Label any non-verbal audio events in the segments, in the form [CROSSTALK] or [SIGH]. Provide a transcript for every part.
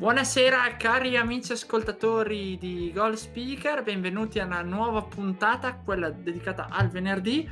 Buonasera cari amici ascoltatori di Goal Speaker, benvenuti a una nuova puntata, quella dedicata al venerdì,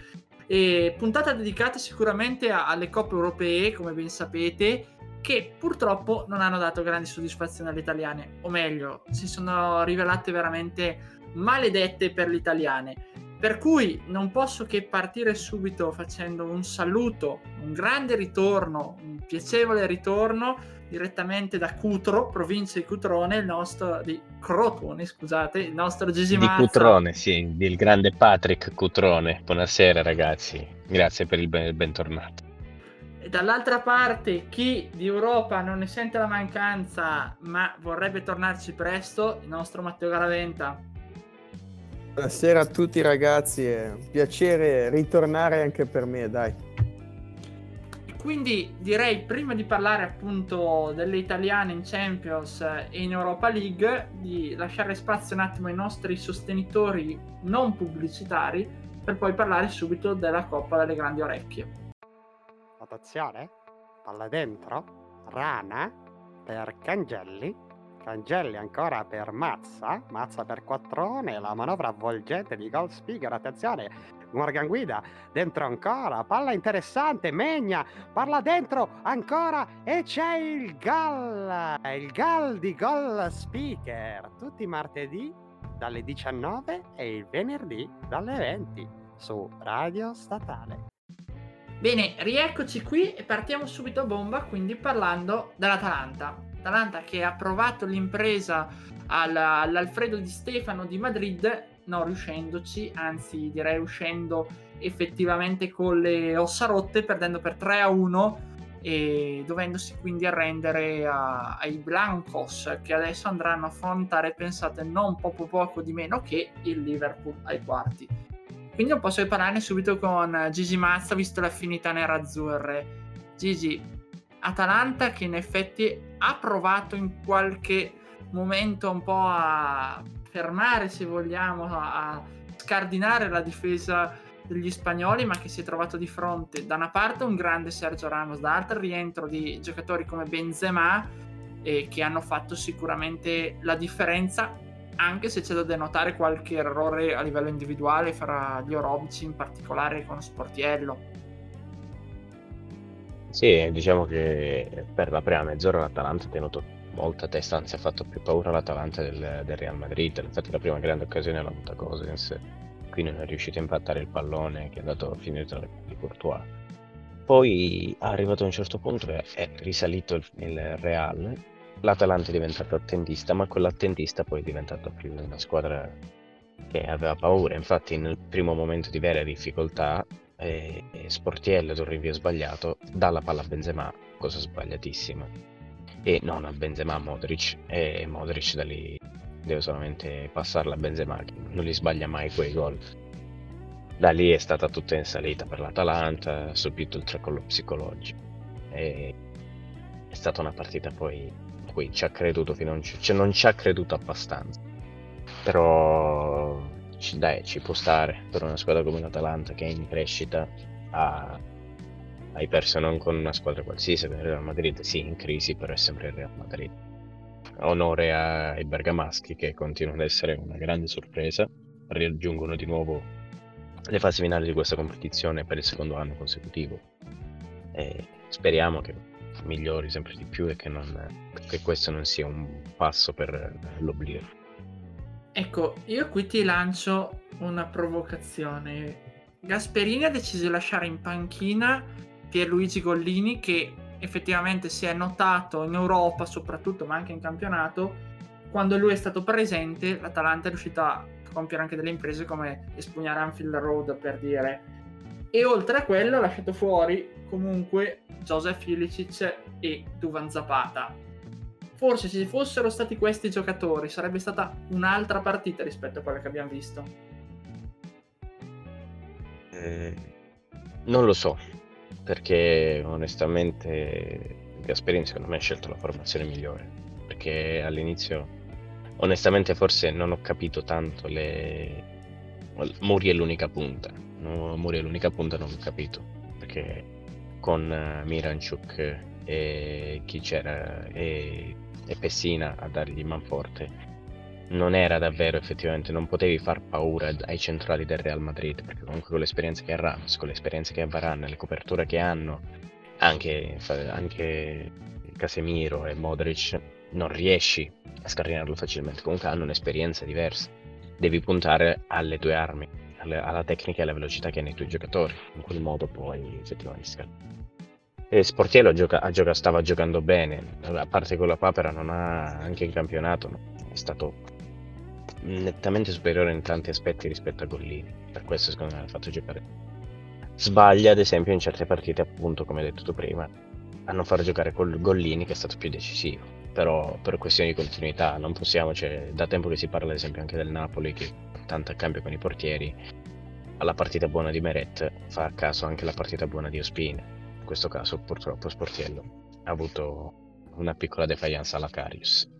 e puntata dedicata sicuramente alle coppe europee, come ben sapete, che purtroppo non hanno dato grandi soddisfazioni alle italiane, o meglio, si sono rivelate veramente maledette per le italiane. Per cui non posso che partire subito facendo un saluto, un grande ritorno, un piacevole ritorno direttamente da Cutro, provincia di Cutrone, il nostro di Crotone, scusate, il nostro Gesimazza. Di Cutrone, sì, il grande Patrick Cutrone. Buonasera ragazzi, grazie per il, ben- il bentornato. E dall'altra parte, chi di Europa non ne sente la mancanza, ma vorrebbe tornarci presto, il nostro Matteo Garaventa. Buonasera a tutti ragazzi, è un piacere ritornare anche per me, dai. Quindi direi prima di parlare appunto delle italiane in Champions e in Europa League di lasciare spazio un attimo ai nostri sostenitori non pubblicitari per poi parlare subito della Coppa delle Grandi Orecchie. Attenzione, palla dentro, Rana per Cangelli, Cangelli ancora per Mazza, Mazza per Quattrone, la manovra avvolgente di Gold Speaker, attenzione, Morgan Guida, dentro ancora, palla interessante, Megna, parla dentro ancora e c'è il gol, il gol di Goal Speaker, tutti i martedì dalle 19 e il venerdì dalle 20 su Radio Statale. Bene, rieccoci qui e partiamo subito a bomba, quindi parlando dell'Atalanta. Atalanta che ha provato l'impresa al- all'Alfredo di Stefano di Madrid, non riuscendoci, anzi direi uscendo effettivamente con le ossa rotte, perdendo per 3 a 1 e dovendosi quindi arrendere a- ai Blancos che adesso andranno a affrontare, pensate, non poco poco di meno che il Liverpool ai quarti. Quindi non posso parlarne subito con Gigi Mazza, visto l'affinità nerazzurre. Gigi, Atalanta che in effetti ha provato in qualche momento un po' a fermare, se vogliamo, a scardinare la difesa degli spagnoli, ma che si è trovato di fronte da una parte un grande Sergio Ramos, dall'altra il rientro di giocatori come Benzema, eh, che hanno fatto sicuramente la differenza anche se c'è da denotare qualche errore a livello individuale fra gli Orobici, in particolare con Sportiello. Sì, diciamo che per la prima mezz'ora l'Atalanta ha tenuto molta testa, anzi ha fatto più paura l'Atalanta del, del Real Madrid. Infatti la prima grande occasione l'ha avuta Gosens, qui non è riuscito a impattare il pallone che è andato a finire tra le di Courtois. Poi arrivato a un certo punto è, è risalito il, Real, l'Atalanta è diventato attentista, ma quell'attentista poi è diventata più una squadra che aveva paura. Infatti nel primo momento di vera difficoltà eh, Sportiello ad un rinvio sbagliato dà la palla a Benzema, cosa sbagliatissima. E non a Benzema a Modric, e Modric da lì deve solamente passarla a Benzema, che non li sbaglia mai quei gol. Da lì è stata tutta in salita per l'Atalanta, ha subito il tracollo psicologico. E è stata una partita poi a cui ci ha creduto fino a un cioè non ci ha creduto abbastanza. Però dai, ci può stare per una squadra come l'Atalanta che è in crescita. Ha, hai perso non con una squadra qualsiasi, con il Real Madrid, sì, in crisi, però è sempre il Real Madrid. Onore ai bergamaschi che continuano ad essere una grande sorpresa, raggiungono di nuovo le fasi finali di questa competizione per il secondo anno consecutivo. E speriamo che migliori sempre di più e che, non, che questo non sia un passo per l'oblio. Ecco, io qui ti lancio una provocazione. Gasperini ha deciso di lasciare in panchina Pierluigi Gollini che effettivamente si è notato in Europa soprattutto, ma anche in campionato, quando lui è stato presente, l'Atalanta è riuscita a compiere anche delle imprese come espugnare Anfield Road per dire. E oltre a quello ha lasciato fuori comunque Joseph Ilicic e Duvan Zapata. forse se fossero stati questi giocatori sarebbe stata un'altra partita rispetto a quella che abbiamo visto. Eh, non lo so, perché onestamente Gasperini secondo me ha scelto la formazione migliore, perché all'inizio onestamente forse non ho capito tanto le... Muri è l'unica punta, no, Muri è l'unica punta non ho capito, perché con uh, Miranchuk e chi c'era e, e Pessina a dargli manforte non era davvero effettivamente, non potevi far paura ai centrali del Real Madrid, perché comunque con l'esperienza che ha Rams, con l'esperienza che ha Varane, le coperture che hanno, anche, anche Casemiro e Modric, non riesci a scardinarlo facilmente, comunque hanno un'esperienza diversa. Devi puntare alle tue armi, alle, alla tecnica e alla velocità che hanno i tuoi giocatori, in quel modo poi effettivamente scardinare. E Sportiello gioca, gioca, stava giocando bene, a parte quella qua però non ha anche in campionato, è stato nettamente superiore in tanti aspetti rispetto a Gollini. Per questo secondo me l'ha fatto giocare. Sbaglia ad esempio in certe partite, appunto come hai detto tu prima, a non far giocare col Gollini che è stato più decisivo. Però per questioni di continuità non possiamo, cioè, da tempo che si parla ad esempio anche del Napoli che tanto a cambio con i portieri, alla partita buona di Meret fa a caso anche la partita buona di Ospine. In questo caso purtroppo Sportiello ha avuto una piccola defiance alla Carius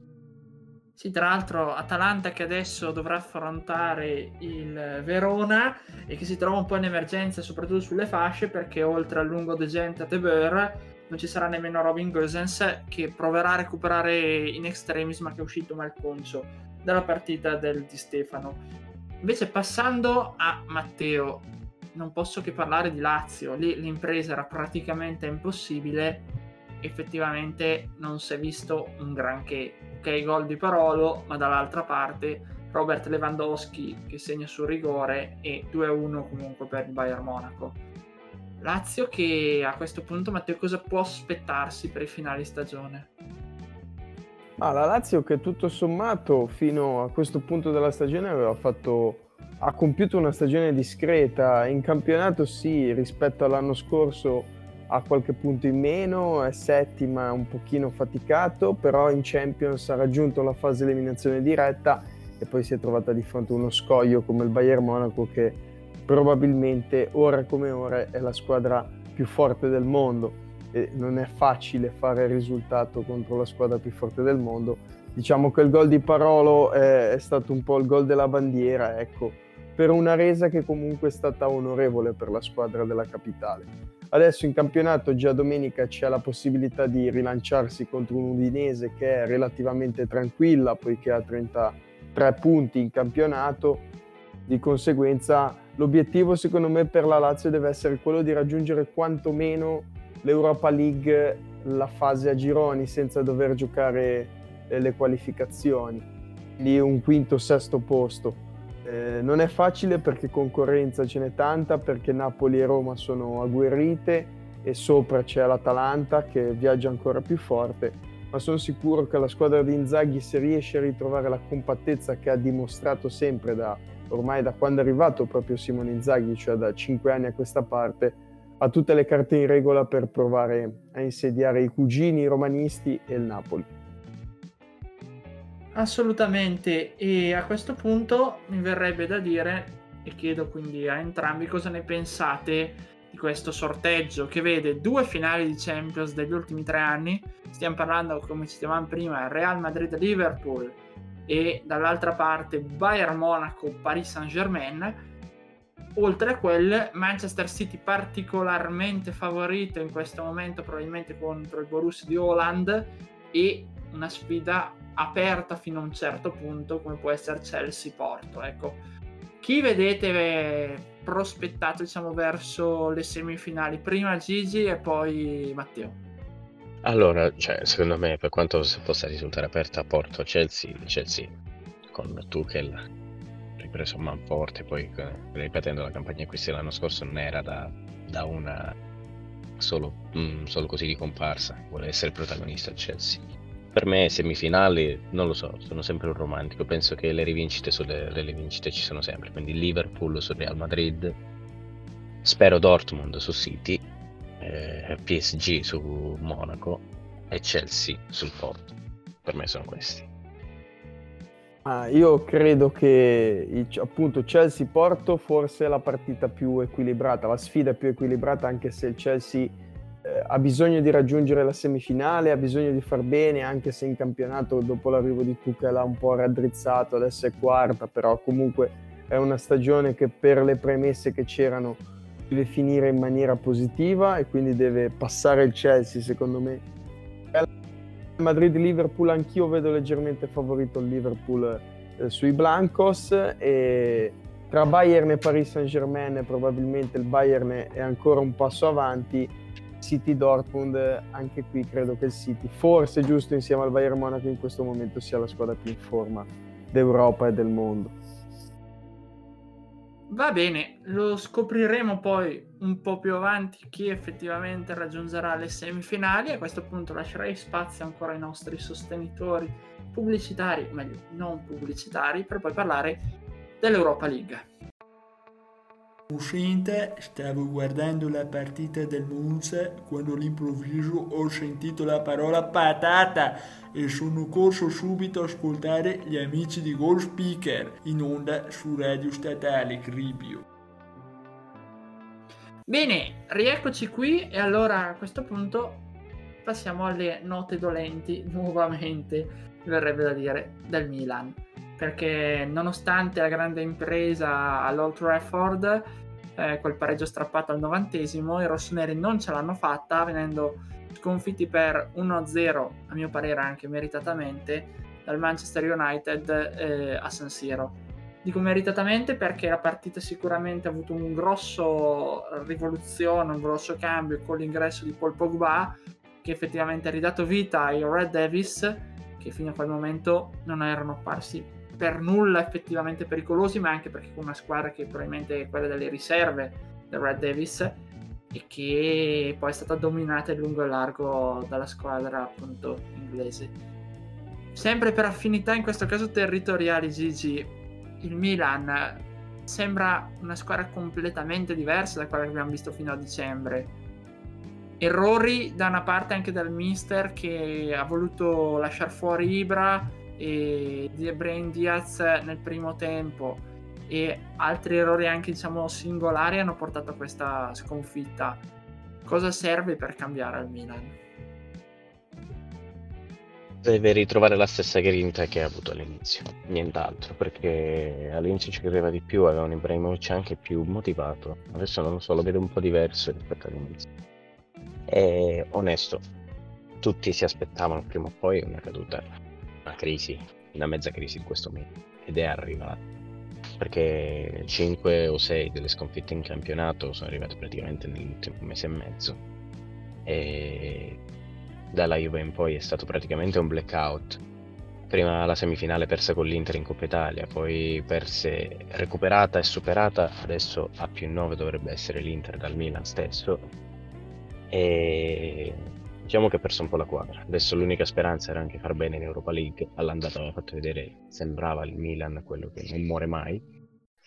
sì, tra l'altro Atalanta che adesso dovrà affrontare il Verona e che si trova un po' in emergenza soprattutto sulle fasce perché oltre al lungo degente a Tebeur non ci sarà nemmeno Robin Gosens che proverà a recuperare in extremis ma che è uscito malconcio dalla partita del Di Stefano. Invece passando a Matteo, non posso che parlare di Lazio, lì l'impresa era praticamente impossibile, effettivamente non si è visto un granché ok gol di Parolo, ma dall'altra parte Robert Lewandowski che segna sul rigore e 2-1 comunque per il Bayern Monaco. Lazio che a questo punto Matteo cosa può aspettarsi per i finali stagione? Ah, la Lazio che tutto sommato fino a questo punto della stagione aveva fatto ha compiuto una stagione discreta in campionato sì rispetto all'anno scorso ha qualche punto in meno, è settima, un pochino faticato, però in Champions ha raggiunto la fase eliminazione diretta e poi si è trovata di fronte a uno scoglio come il Bayern Monaco che probabilmente ora come ora è la squadra più forte del mondo e non è facile fare il risultato contro la squadra più forte del mondo. Diciamo che il gol di Parolo è, è stato un po' il gol della bandiera, ecco, per una resa che comunque è stata onorevole per la squadra della capitale. Adesso in campionato già domenica c'è la possibilità di rilanciarsi contro un Udinese che è relativamente tranquilla poiché ha 33 punti in campionato. Di conseguenza l'obiettivo secondo me per la Lazio deve essere quello di raggiungere quantomeno l'Europa League, la fase a gironi senza dover giocare eh, le qualificazioni. Lì un quinto, sesto posto eh, non è facile perché concorrenza ce n'è tanta, perché Napoli e Roma sono agguerrite e sopra c'è l'Atalanta che viaggia ancora più forte, ma sono sicuro che la squadra di Inzaghi se riesce a ritrovare la compattezza che ha dimostrato sempre da, ormai da quando è arrivato proprio Simone Inzaghi, cioè da cinque anni a questa parte, ha tutte le carte in regola per provare a insediare i cugini romanisti e il Napoli. Assolutamente, e a questo punto mi verrebbe da dire, e chiedo quindi a entrambi cosa ne pensate di questo sorteggio che vede due finali di Champions degli ultimi tre anni. Stiamo parlando, come citavamo prima, Real Madrid-Liverpool e dall'altra parte Bayern Monaco-Paris Saint-Germain. Oltre a quel Manchester City particolarmente favorito in questo momento probabilmente contro il Borussia di Holland e una sfida aperta fino a un certo punto come può essere Chelsea-Porto. Ecco, chi vedete prospettato diciamo verso le semifinali? Prima Gigi e poi Matteo. Allora, cioè, secondo me, per quanto possa risultare aperta Porto Chelsea, Chelsea con Tuchel ripreso man forte, poi eh, ripetendo la campagna acquisti l'anno scorso non era da, da una solo, mm, solo così di comparsa, vuole essere protagonista Chelsea per me semifinali, non lo so, sono sempre un romantico, penso che le rivincite sulle le rivincite ci sono sempre, quindi Liverpool su Real Madrid, spero Dortmund su City, eh, PSG su Monaco e Chelsea sul Porto. per me sono questi. Ah, io credo che appunto Chelsea-Porto forse è la partita più equilibrata, la sfida più equilibrata anche se il Chelsea ha bisogno di raggiungere la semifinale, ha bisogno di far bene anche se in campionato dopo l'arrivo di Tuchel ha un po' raddrizzato, adesso è quarta, però comunque è una stagione che per le premesse che c'erano deve finire in maniera positiva e quindi deve passare il Chelsea secondo me. Madrid-Liverpool anch'io vedo leggermente favorito il Liverpool eh, sui Blancos e tra Bayern e Paris Saint-Germain probabilmente il Bayern è ancora un passo avanti City Dortmund anche qui credo che il City forse giusto insieme al Bayern Monaco in questo momento sia la squadra più in forma d'Europa e del mondo Va bene, lo scopriremo poi un po' più avanti chi effettivamente raggiungerà le semifinali. A questo punto lascerei spazio ancora ai nostri sostenitori pubblicitari, meglio non pubblicitari, per poi parlare dell'Europa League. Uscente, stavo guardando la partita del Monza quando all'improvviso ho sentito la parola patata e sono corso subito a ascoltare gli amici di Gold Speaker in onda su Radio Statale Cribio. Bene, rieccoci qui e allora a questo punto passiamo alle note dolenti [LAUGHS] nuovamente, verrebbe da dire, del Milan perché nonostante la grande impresa all'Old Trafford, eh, quel pareggio strappato al novantesimo, i rossoneri non ce l'hanno fatta, venendo sconfitti per 1-0, a mio parere anche meritatamente, dal Manchester United eh, a San Siro. Dico meritatamente perché la partita sicuramente ha avuto un grosso rivoluzione, un grosso cambio con l'ingresso di Paul Pogba, che effettivamente ha ridato vita ai Red Davis, che fino a quel momento non erano apparsi per nulla effettivamente pericolosi, ma anche perché con una squadra che probabilmente è quella delle riserve del Red Davis e che poi è stata dominata in lungo e largo dalla squadra appunto inglese. Sempre per affinità, in questo caso territoriali, Gigi, il Milan sembra una squadra completamente diversa da quella che abbiamo visto fino a dicembre. Errori da una parte anche dal mister che ha voluto lasciare fuori Ibra e di Brain Diaz nel primo tempo e altri errori anche diciamo singolari hanno portato a questa sconfitta. Cosa serve per cambiare al Milan? Deve ritrovare la stessa grinta che ha avuto all'inizio, nient'altro, perché all'inizio ci credeva di più, aveva un Ibrahimovic anche più motivato, adesso non lo so, lo vedo un po' diverso rispetto all'inizio. È onesto, tutti si aspettavano prima o poi una caduta una crisi, una mezza crisi in questo momento ed è arrivata. Perché 5 o 6 delle sconfitte in campionato sono arrivate praticamente nell'ultimo mese e mezzo. E dalla Juve in poi è stato praticamente un blackout. Prima la semifinale persa con l'Inter in Coppa Italia poi perse recuperata e superata adesso a più 9 dovrebbe essere l'Inter dal Milan stesso. E Diciamo che ha perso un po' la quadra. Adesso l'unica speranza era anche far bene in Europa League. All'andata aveva fatto vedere, sembrava il Milan quello che non muore mai.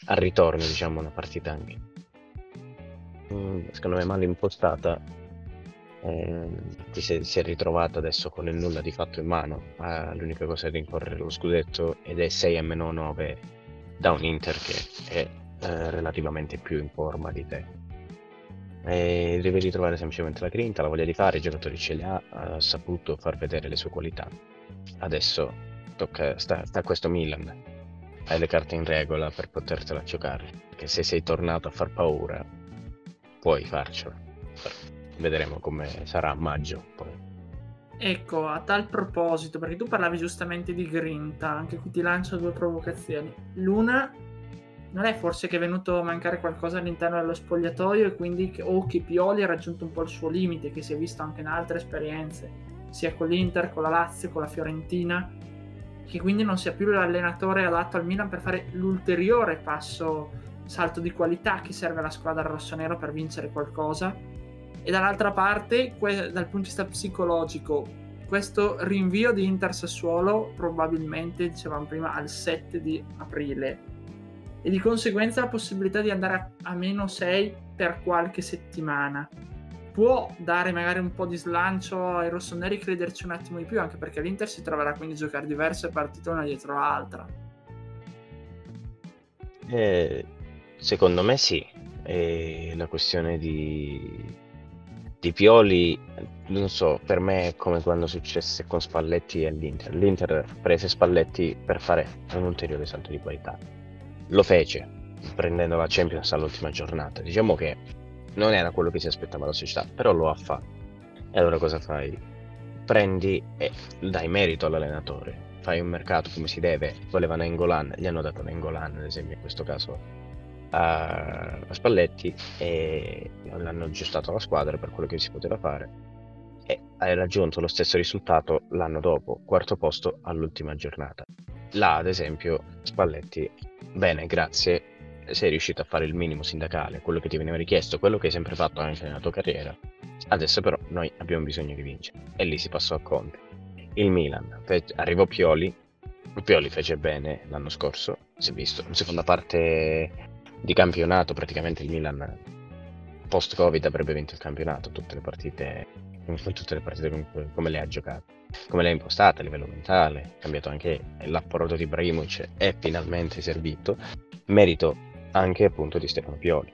Al ritorno, diciamo, una partita anche. Mm, secondo me male impostata. Eh, si, si, è, ritrovata adesso con il nulla di fatto in mano. Eh, l'unica cosa è rincorrere lo scudetto ed è 6 meno 9 da un Inter che è eh, relativamente più in forma di te e deve ritrovare semplicemente la grinta, la voglia di fare, i giocatori ce li ha, ha saputo far vedere le sue qualità. Adesso tocca, sta, sta a questo Milan, hai le carte in regola per potertela giocare, perché se sei tornato a far paura puoi farcela. Vedremo come sarà a maggio poi. Ecco, a tal proposito, perché tu parlavi giustamente di grinta, anche qui ti lancio due provocazioni. L'una non è forse che è venuto a mancare qualcosa all'interno dello spogliatoio e quindi che, o che Pioli ha raggiunto un po' il suo limite, che si è visto anche in altre esperienze, sia con l'Inter, con la Lazio, con la Fiorentina, che quindi non sia più l'allenatore adatto al Milan per fare l'ulteriore passo, salto di qualità che serve alla squadra rossonero per vincere qualcosa. E dall'altra parte, que- dal punto di vista psicologico, questo rinvio di Inter Sassuolo probabilmente, dicevamo prima, al 7 di aprile e di conseguenza la possibilità di andare a, a meno 6 per qualche settimana. può dare magari un po' di slancio ai rossoneri crederci un attimo di più, anche perché l'Inter si troverà quindi a giocare diverse partite una dietro l'altra. Eh, secondo me sì, e la questione di, di Pioli, non so, per me è come quando successe con Spalletti e l'Inter. L'Inter prese Spalletti per fare un ulteriore salto di qualità. Lo fece, prendendo la Champions all'ultima giornata. Diciamo che non era quello che si aspettava la società, però lo ha fatto. E allora cosa fai? Prendi e dai merito all'allenatore. Fai un mercato come si deve. Volevano Engolan, gli hanno dato Engolan, ad esempio, in questo caso a, Spalletti e l'hanno aggiustato la squadra per quello che si poteva fare e hai raggiunto lo stesso risultato l'anno dopo, quarto posto all'ultima giornata. Là, ad esempio, Spalletti, bene, grazie, sei riuscito a fare il minimo sindacale, quello che ti veniva richiesto, quello che hai sempre fatto anche nella tua carriera. Adesso però noi abbiamo bisogno di vincere. E lì si passò a Conte. Il Milan, arrivò Pioli, Pioli fece bene l'anno scorso, si è visto, in seconda parte di campionato praticamente il Milan post Covid avrebbe vinto il campionato tutte le partite tutte le partite come, come le ha giocate come le ha impostate a livello mentale cambiato anche l'apporto di Ibrahimovic è finalmente servito merito anche appunto di Stefano Pioli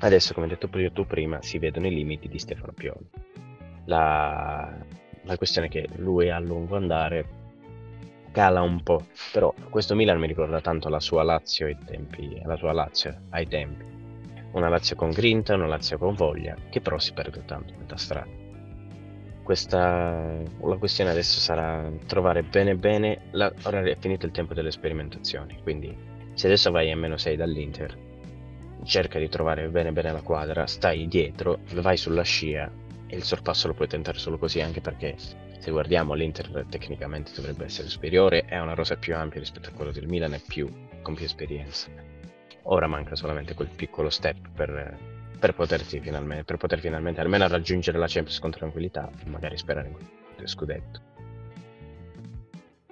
adesso come detto tu prima si vedono i limiti di Stefano Pioli la, la questione è che lui a lungo andare cala un po', però questo Milan mi ricorda tanto la sua Lazio ai tempi, la sua Lazio ai tempi. Una Lazio con grinta, una Lazio con voglia, che però si perde tanto a metà strada. Questa, la questione adesso sarà trovare bene bene, la, ora è finito il tempo delle sperimentazioni, quindi se adesso vai a meno 6 dall'Inter, cerca di trovare bene bene la quadra, stai dietro, vai sulla scia e il sorpasso lo puoi tentare solo così anche perché se guardiamo l'Inter tecnicamente dovrebbe essere superiore, è una rosa più ampia rispetto a quello del Milan e più, con più esperienza. Ora manca solamente quel piccolo step per, per, finalmente, per poter finalmente almeno raggiungere la Champions con tranquillità magari sperare in quel scudetto.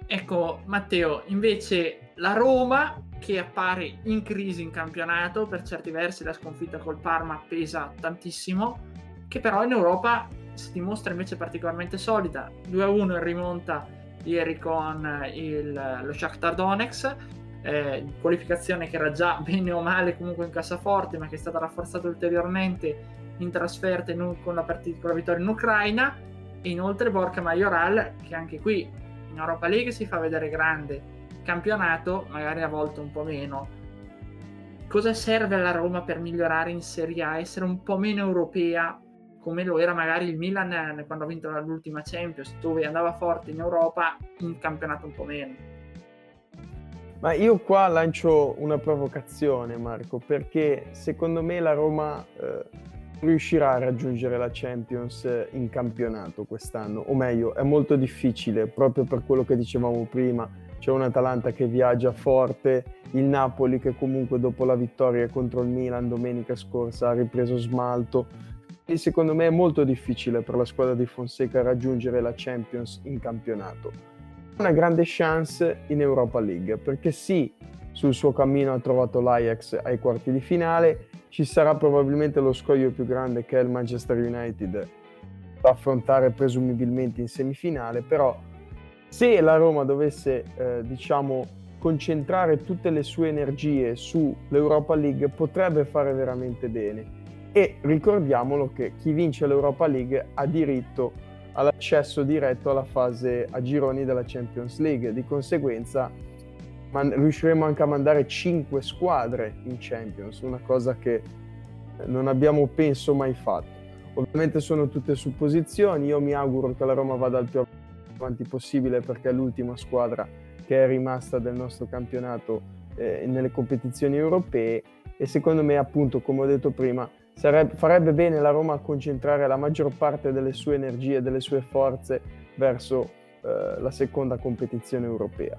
Ecco Matteo, invece la Roma che appare in crisi in campionato, per certi versi la sconfitta col Parma pesa tantissimo, che però in Europa si dimostra invece particolarmente solida. 2-1 in rimonta ieri con il, lo Shakhtar Donetsk, eh, qualificazione che era già [LAUGHS] bene o male comunque in cassaforte, ma che è stata rafforzata ulteriormente in trasferta in, con, la partita, con la vittoria in Ucraina. E inoltre Borca Majoral, che anche qui in Europa League si fa vedere grande, campionato magari a volte un po' meno. Cosa serve alla Roma per migliorare in Serie A? Essere un po' meno europea come lo era magari il Milan eh, quando ha vinto l'ultima Champions, dove andava forte in Europa, in campionato un po' meno. Ma io qua lancio una provocazione, Marco, perché secondo me la Roma eh, riuscirà a raggiungere la Champions in campionato quest'anno, o meglio, è molto difficile proprio per quello che dicevamo prima. C'è un Atalanta che viaggia forte, il Napoli che comunque dopo la vittoria contro il Milan domenica scorsa ha ripreso smalto e secondo me è molto difficile per la squadra di Fonseca raggiungere la Champions in campionato. Una grande chance in Europa League, perché sì, sul suo cammino ha trovato l'Ajax ai quarti di finale, ci sarà probabilmente lo scoglio più grande che è il Manchester United da affrontare presumibilmente in semifinale, però se la Roma dovesse, eh, diciamo, concentrare tutte le sue energie sull'Europa League potrebbe fare veramente bene. E ricordiamolo che chi vince l'Europa League ha diritto all'accesso diretto alla fase a gironi della Champions League, di conseguenza man- riusciremo anche a mandare 5 squadre in Champions, una cosa che non abbiamo penso mai fatto. Ovviamente sono tutte supposizioni, io mi auguro che la Roma vada il più avanti possibile perché è l'ultima squadra che è rimasta del nostro campionato eh, nelle competizioni europee e secondo me appunto come ho detto prima Sarebbe, farebbe bene la Roma a concentrare la maggior parte delle sue energie, delle sue forze verso eh, la seconda competizione europea.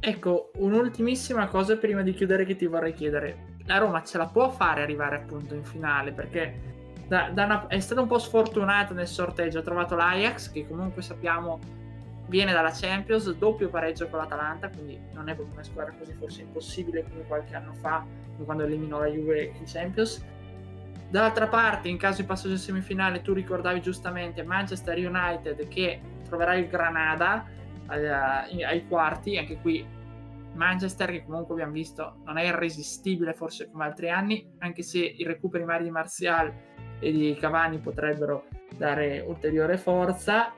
Ecco, un'ultimissima cosa prima di chiudere che ti vorrei chiedere. La Roma ce la può fare arrivare appunto in finale perché da, da una, è stata un po' sfortunata nel sorteggio, ha trovato l'Ajax che comunque sappiamo viene dalla Champions, doppio pareggio con l'Atalanta, quindi non è proprio una squadra così forse impossibile come qualche anno fa, quando eliminò la Juve in Champions. Dall'altra parte, in caso di passaggio in semifinale, tu ricordavi giustamente Manchester United che troverà il Granada ai, ai quarti, anche qui Manchester che comunque abbiamo visto non è irresistibile forse come altri anni, anche se i recuperi mari di Martial e di Cavani potrebbero dare ulteriore forza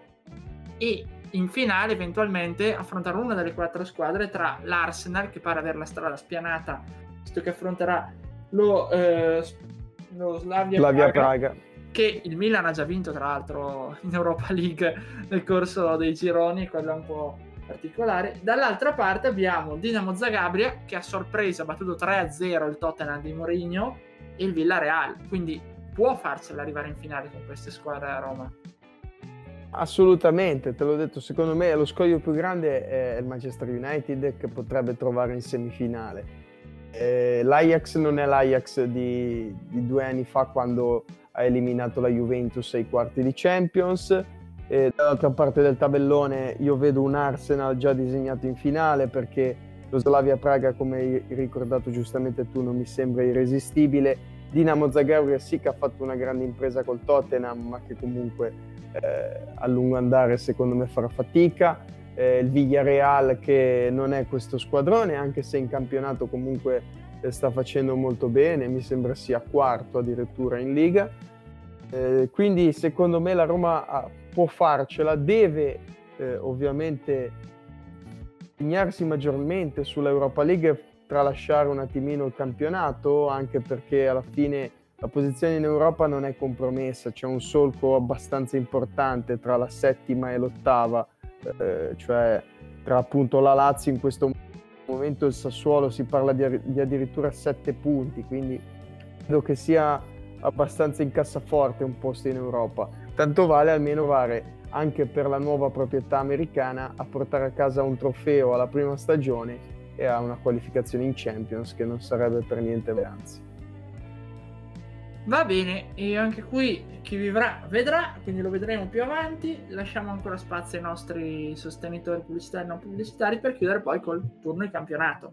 e in finale eventualmente affrontare una delle quattro squadre tra l'Arsenal che pare avere la strada spianata visto che affronterà lo, eh, lo Slavia, Slavia Praga, Praga, che il Milan ha già vinto tra l'altro in Europa League nel corso dei gironi quello è un po' particolare. Dall'altra parte abbiamo Dinamo Zagabria che a sorpresa ha battuto 3-0 il Tottenham di Mourinho e il Villarreal. Quindi può farcela arrivare in finale con queste squadre a Roma Assolutamente, te l'ho detto, secondo me lo scoglio più grande è il Manchester United che potrebbe trovare in semifinale. Eh, L'Ajax non è l'Ajax di, di, due anni fa quando ha eliminato la Juventus ai quarti di Champions. Eh, dall'altra parte del tabellone io vedo un Arsenal già disegnato in finale perché lo Slavia Praga, come hai ricordato giustamente tu, non mi sembra irresistibile. Dinamo Zagabria sì che ha fatto una grande impresa col Tottenham, ma che comunque eh, a lungo andare secondo me farà fatica. Eh, il Villarreal che non è questo squadrone, anche se in campionato comunque eh, sta facendo molto bene, mi sembra sia quarto addirittura in Liga. Eh, quindi secondo me la Roma ha, ah, può farcela, deve eh, ovviamente impegnarsi maggiormente sull'Europa League tralasciare un attimino il campionato, anche perché alla fine la posizione in Europa non è compromessa, c'è un solco abbastanza importante tra la settima e l'ottava, eh, cioè tra appunto la Lazio in questo momento il Sassuolo si parla di, di addirittura sette punti, quindi credo che sia abbastanza in cassaforte un posto in Europa. Tanto vale almeno provare anche per la nuova proprietà americana a portare a casa un trofeo alla prima stagione e a una qualificazione in Champions che non sarebbe per niente anzi. Va bene, e anche qui chi vivrà vedrà, quindi lo vedremo più avanti. Lasciamo ancora spazio ai nostri sostenitori pubblicitari e non pubblicitari per chiudere poi col turno di campionato.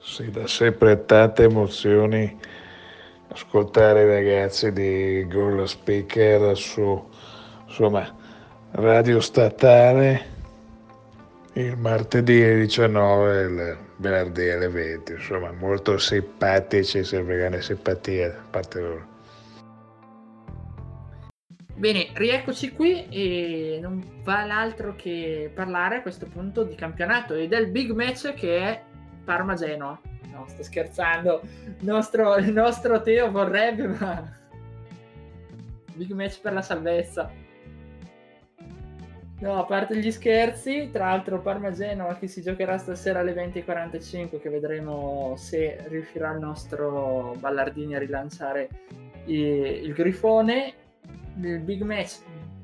Sì, da sempre tante emozioni ascoltare i ragazzi di Goal Speaker su insomma, radio statale il martedì alle 19 e il venerdì alle 20, insomma molto simpatici, sempre grande simpatia da parte loro. Bene, rieccoci qui e non va l'altro che parlare a questo punto di campionato e del big match che è Parma-Genoa. No, sto scherzando, il nostro, il nostro Teo vorrebbe, ma... Big match per la salvezza. No, a parte gli scherzi, tra l'altro Parma-Genoa che si giocherà stasera alle 20.45 che vedremo se riuscirà il nostro Ballardini a rilanciare il Grifone. Il big match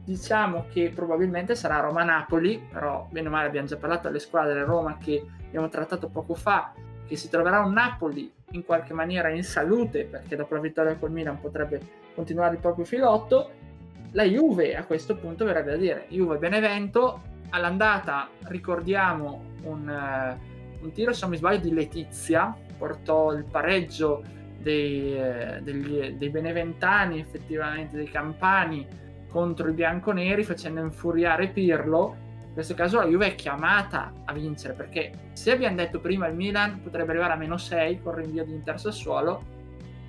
diciamo che probabilmente sarà Roma-Napoli, però bene o male abbiamo già parlato alle squadre Roma che abbiamo trattato poco fa, che si troverà un Napoli in qualche maniera in salute perché dopo la vittoria col Milan potrebbe continuare il proprio filotto la Juve a questo punto verrebbe a dire Juve Benevento all'andata ricordiamo un, uh, un tiro se non mi sbaglio di Letizia portò il pareggio dei, uh, degli, dei beneventani effettivamente dei campani contro i bianconeri facendo infuriare Pirlo. In questo caso la Juve è chiamata a vincere perché se abbiamo detto prima il Milan potrebbe arrivare a meno 6 con rinvio di Inter Sassuolo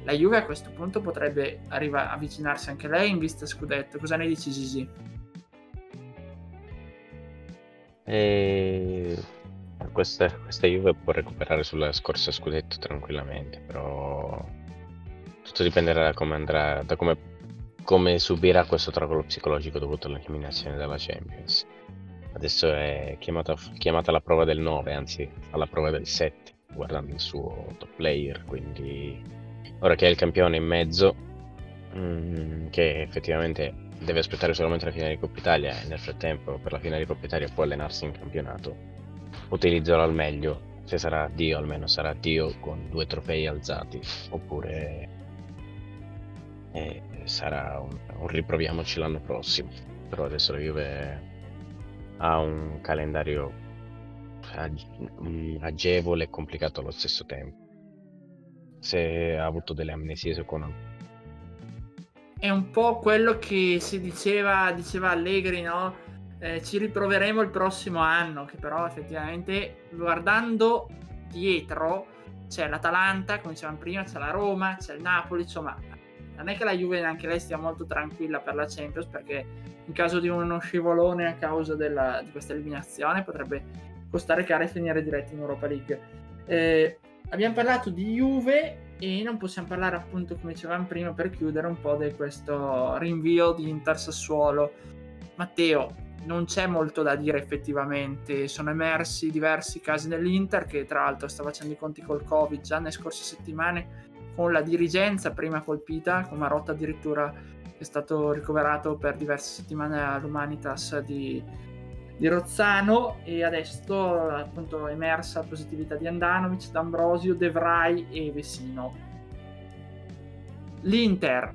la Juve a questo punto potrebbe arriva- avvicinarsi anche lei in vista scudetto. Cosa ne dici Gigi? E... Questa, questa Juve può recuperare sulla scorsa scudetto tranquillamente, però tutto dipenderà da come andrà, da come, come subirà questo tracollo psicologico dovuto all'eliminazione della Champions. Adesso è chiamata, chiamata alla prova del 9, anzi alla prova del 7, guardando il suo top player, quindi ora che è il campione in mezzo, mm, che effettivamente deve aspettare solamente la finale di Coppa Italia e nel frattempo per la finale di Coppa Italia può allenarsi in campionato, utilizzerò al meglio. Se sarà Dio, almeno sarà Dio con due trofei alzati, oppure eh, sarà un, un riproviamoci l'anno prossimo. Però adesso la Juve ha un calendario agevole e complicato allo stesso tempo forse ha avuto delle amnesie su Konami. È un po' quello che si diceva, diceva Allegri, no? Eh, ci riproveremo il prossimo anno, che però effettivamente guardando dietro c'è l'Atalanta, come dicevamo prima, c'è la Roma, c'è il Napoli, insomma non è che la Juve neanche lei stia molto tranquilla per la Champions perché in caso di uno scivolone a causa della, di questa eliminazione potrebbe costare caro e finire diretti in Europa League. Eh, abbiamo parlato di Juve e non possiamo parlare appunto come dicevamo prima per chiudere un po' di questo rinvio di Inter Sassuolo. Matteo, non c'è molto da dire effettivamente, sono emersi diversi casi nell'Inter che tra l'altro sta facendo i conti col Covid già nelle scorse settimane con la dirigenza prima colpita, con Marotta addirittura è stato ricoverato per diverse settimane all'Humanitas di, di Rozzano e adesso appunto è emersa la positività di Andanovic, D'Ambrosio, De Vrij e Vesino. L'Inter,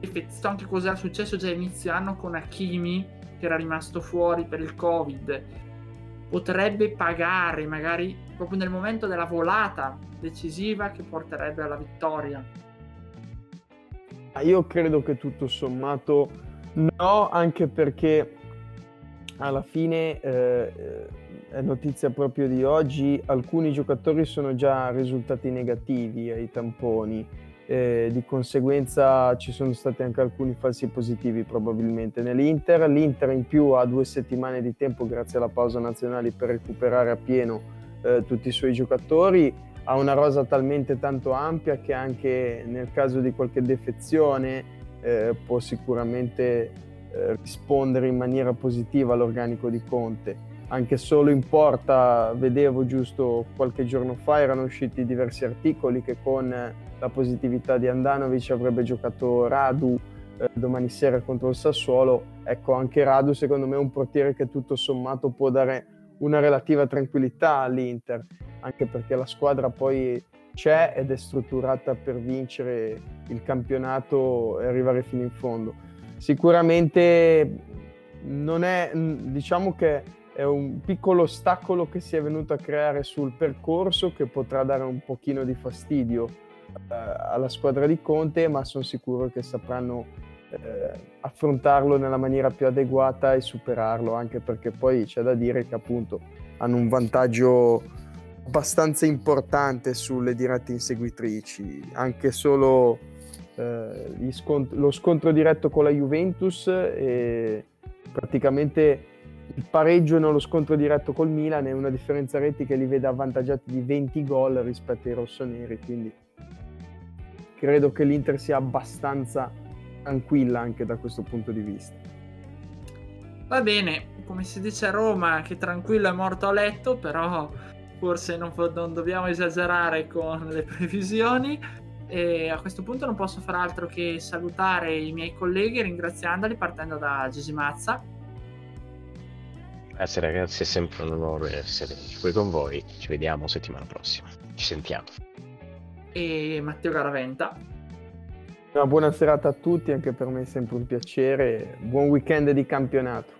visto anche cosa era successo già inizio anno con Hakimi che era rimasto fuori per il Covid, potrebbe pagare magari proprio nel momento della volata decisiva che porterebbe alla vittoria. Io credo che tutto sommato no, anche perché alla fine eh, è notizia proprio di oggi, alcuni giocatori sono già risultati negativi ai tamponi, eh, di conseguenza ci sono stati anche alcuni falsi positivi probabilmente nell'Inter. L'Inter in più ha due settimane di tempo grazie alla pausa nazionale per recuperare a pieno eh, tutti i suoi giocatori, ha una rosa talmente tanto ampia che anche nel caso di qualche defezione eh, può sicuramente eh, rispondere in maniera positiva all'organico di Conte. Anche solo in porta, vedevo giusto qualche giorno fa, erano usciti diversi articoli che con la positività di Andanovic avrebbe giocato Radu eh, domani sera contro il Sassuolo. Ecco, anche Radu secondo me è un portiere che tutto sommato può dare una relativa tranquillità all'Inter, anche perché la squadra poi c'è ed è strutturata per vincere il campionato e arrivare fino in fondo sicuramente non è, diciamo che è un piccolo ostacolo che si è venuto a creare sul percorso che potrà dare un pochino di fastidio eh, alla squadra di Conte, ma sono sicuro che sapranno eh, affrontarlo nella maniera più adeguata e superarlo, anche perché poi c'è da dire che appunto hanno un vantaggio abbastanza importante sulle dirette inseguitrici, anche solo eh, scont- lo scontro diretto con la Juventus e praticamente il pareggio nello scontro diretto col Milan è una differenza reti che li vede avvantaggiati di 20 gol rispetto ai rossoneri, quindi credo che l'Inter sia abbastanza tranquilla anche da questo punto di vista. Va bene, come si dice a Roma, che tranquillo è morto a letto, però forse non, non dobbiamo esagerare con le previsioni. E a questo punto non posso fare altro che salutare i miei colleghi ringraziandoli partendo da Gigi Mazza. Grazie ragazzi, è sempre un onore essere qui con voi. Ci vediamo settimana prossima. Ci sentiamo. E Matteo Garaventa. Una buona serata a tutti, anche per me è sempre un piacere. Buon weekend di campionato.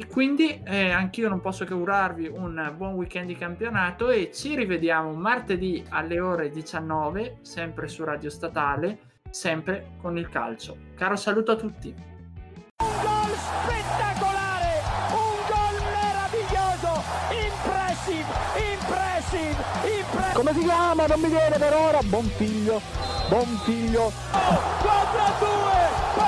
E quindi eh, anch'io non posso che augurarvi un buon weekend di campionato e ci rivediamo martedì alle ore 19, sempre su Radio Statale, sempre con il calcio. Caro saluto a tutti. Un gol spettacolare, un gol meraviglioso, impressive, impressive, impressive. Come si chiama? Non mi viene per ora. Buon figlio, buon figlio. Oh, 4 a 2.